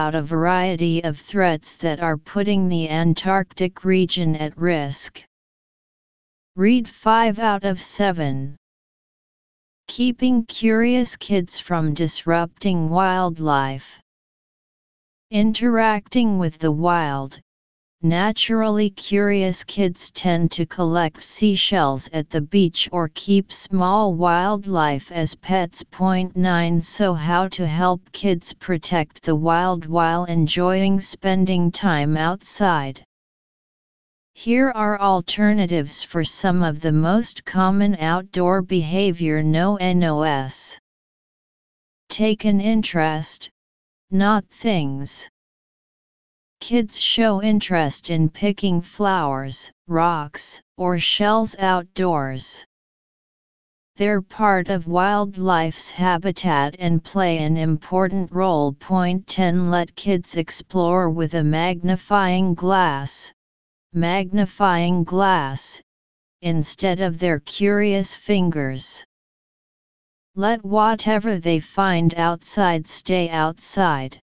out a variety of threats that are putting the Antarctic region at risk. Read 5 out of 7. Keeping curious kids from disrupting wildlife. Interacting with the wild, Naturally curious kids tend to collect seashells at the beach or keep small wildlife as pets. Point 9 So, how to help kids protect the wild while enjoying spending time outside? Here are alternatives for some of the most common outdoor behavior no NOS. Take an interest, not things. Kids show interest in picking flowers, rocks, or shells outdoors. They're part of wildlife's habitat and play an important role. Point 10 Let kids explore with a magnifying glass. Magnifying glass, instead of their curious fingers. Let whatever they find outside stay outside.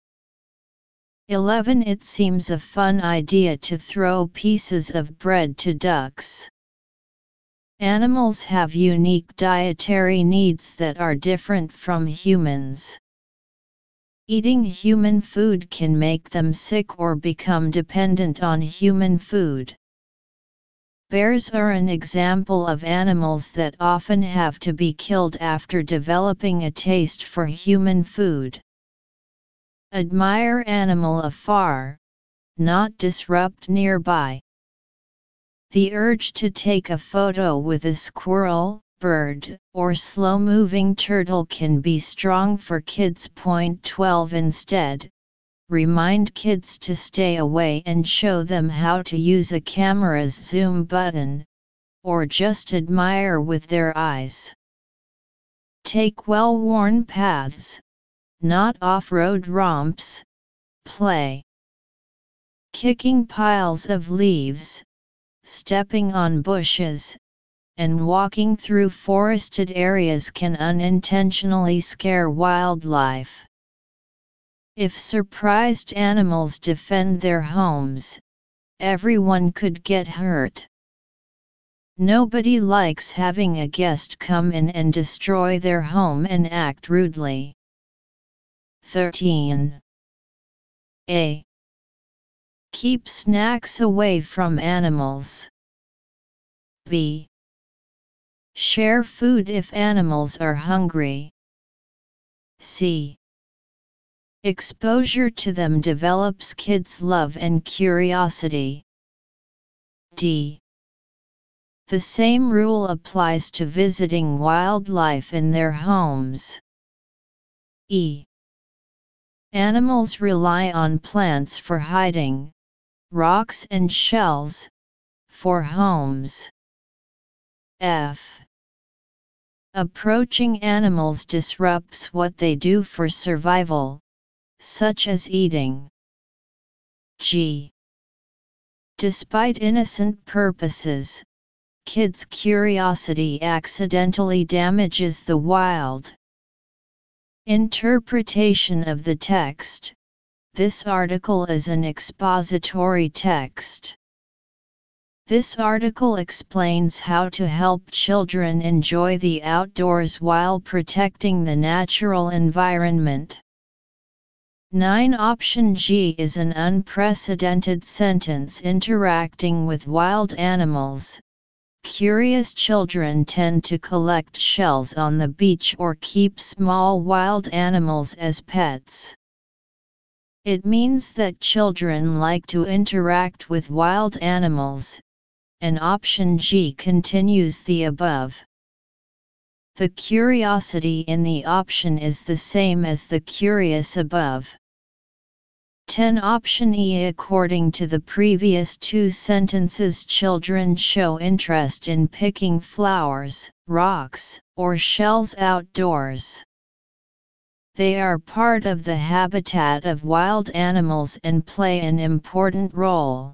11 It seems a fun idea to throw pieces of bread to ducks. Animals have unique dietary needs that are different from humans. Eating human food can make them sick or become dependent on human food. Bears are an example of animals that often have to be killed after developing a taste for human food. Admire animal afar, not disrupt nearby. The urge to take a photo with a squirrel, bird, or slow moving turtle can be strong for kids. Point 12 Instead, remind kids to stay away and show them how to use a camera's zoom button, or just admire with their eyes. Take well worn paths, not off-road romps, play. Kicking piles of leaves, stepping on bushes, and walking through forested areas can unintentionally scare wildlife. If surprised animals defend their homes, everyone could get hurt. Nobody likes having a guest come in and destroy their home and act rudely. 13. A. Keep snacks away from animals. B. Share food if animals are hungry. C. Exposure to them develops kids' love and curiosity. D. The same rule applies to visiting wildlife in their homes. E. Animals rely on plants for hiding, rocks and shells, for homes. F. Approaching animals disrupts what they do for survival, such as eating. G. Despite innocent purposes, kids' curiosity accidentally damages the wild. Interpretation of the text This article is an expository text. This article explains how to help children enjoy the outdoors while protecting the natural environment. 9 Option G is an unprecedented sentence interacting with wild animals, Curious children tend to collect shells on the beach or keep small wild animals as pets. It means that children like to interact with wild animals, and option G continues the above. The curiosity in the option is the same as the curious above. 10 Option E According to the previous two sentences children show interest in picking flowers, rocks, or shells outdoors. They are part of the habitat of wild animals and play an important role.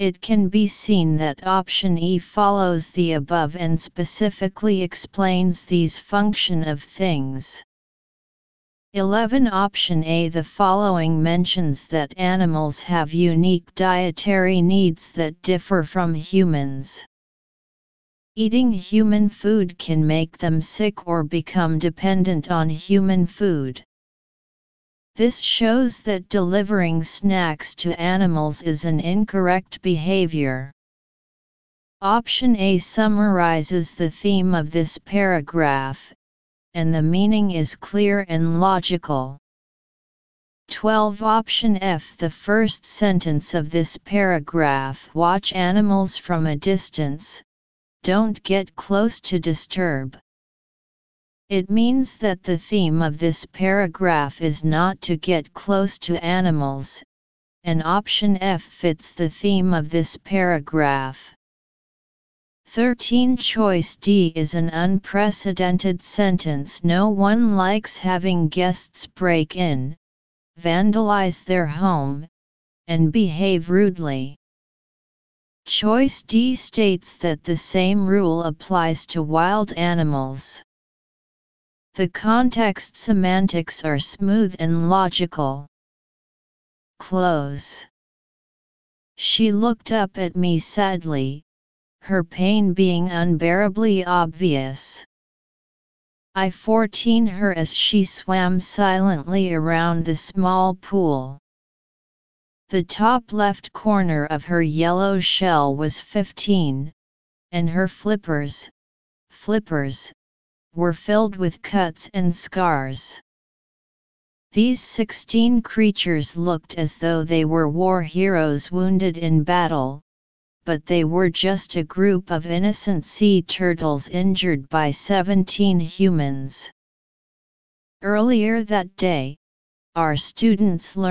It can be seen that option E follows the above and specifically explains these function of things. 11 Option A The following mentions that animals have unique dietary needs that differ from humans. Eating human food can make them sick or become dependent on human food. This shows that delivering snacks to animals is an incorrect behavior. Option A summarizes the theme of this paragraph and the meaning is clear and logical. 12 Option F The first sentence of this paragraph Watch animals from a distance, don't get close to disturb. It means that the theme of this paragraph is not to get close to animals, and option F fits the theme of this paragraph. 13 Choice D is an unprecedented sentence No one likes having guests break in, vandalize their home, and behave rudely. Choice D states that the same rule applies to wild animals. The context semantics are smooth and logical. Close. She looked up at me sadly, her pain being unbearably obvious. I 14 her as she swam silently around the small pool. The top left corner of her yellow shell was 15, and her flippers, flippers, were filled with cuts and scars. These 16 creatures looked as though they were war heroes wounded in battle, but they were just a group of innocent sea turtles injured by 17 humans. Earlier that day, our students learned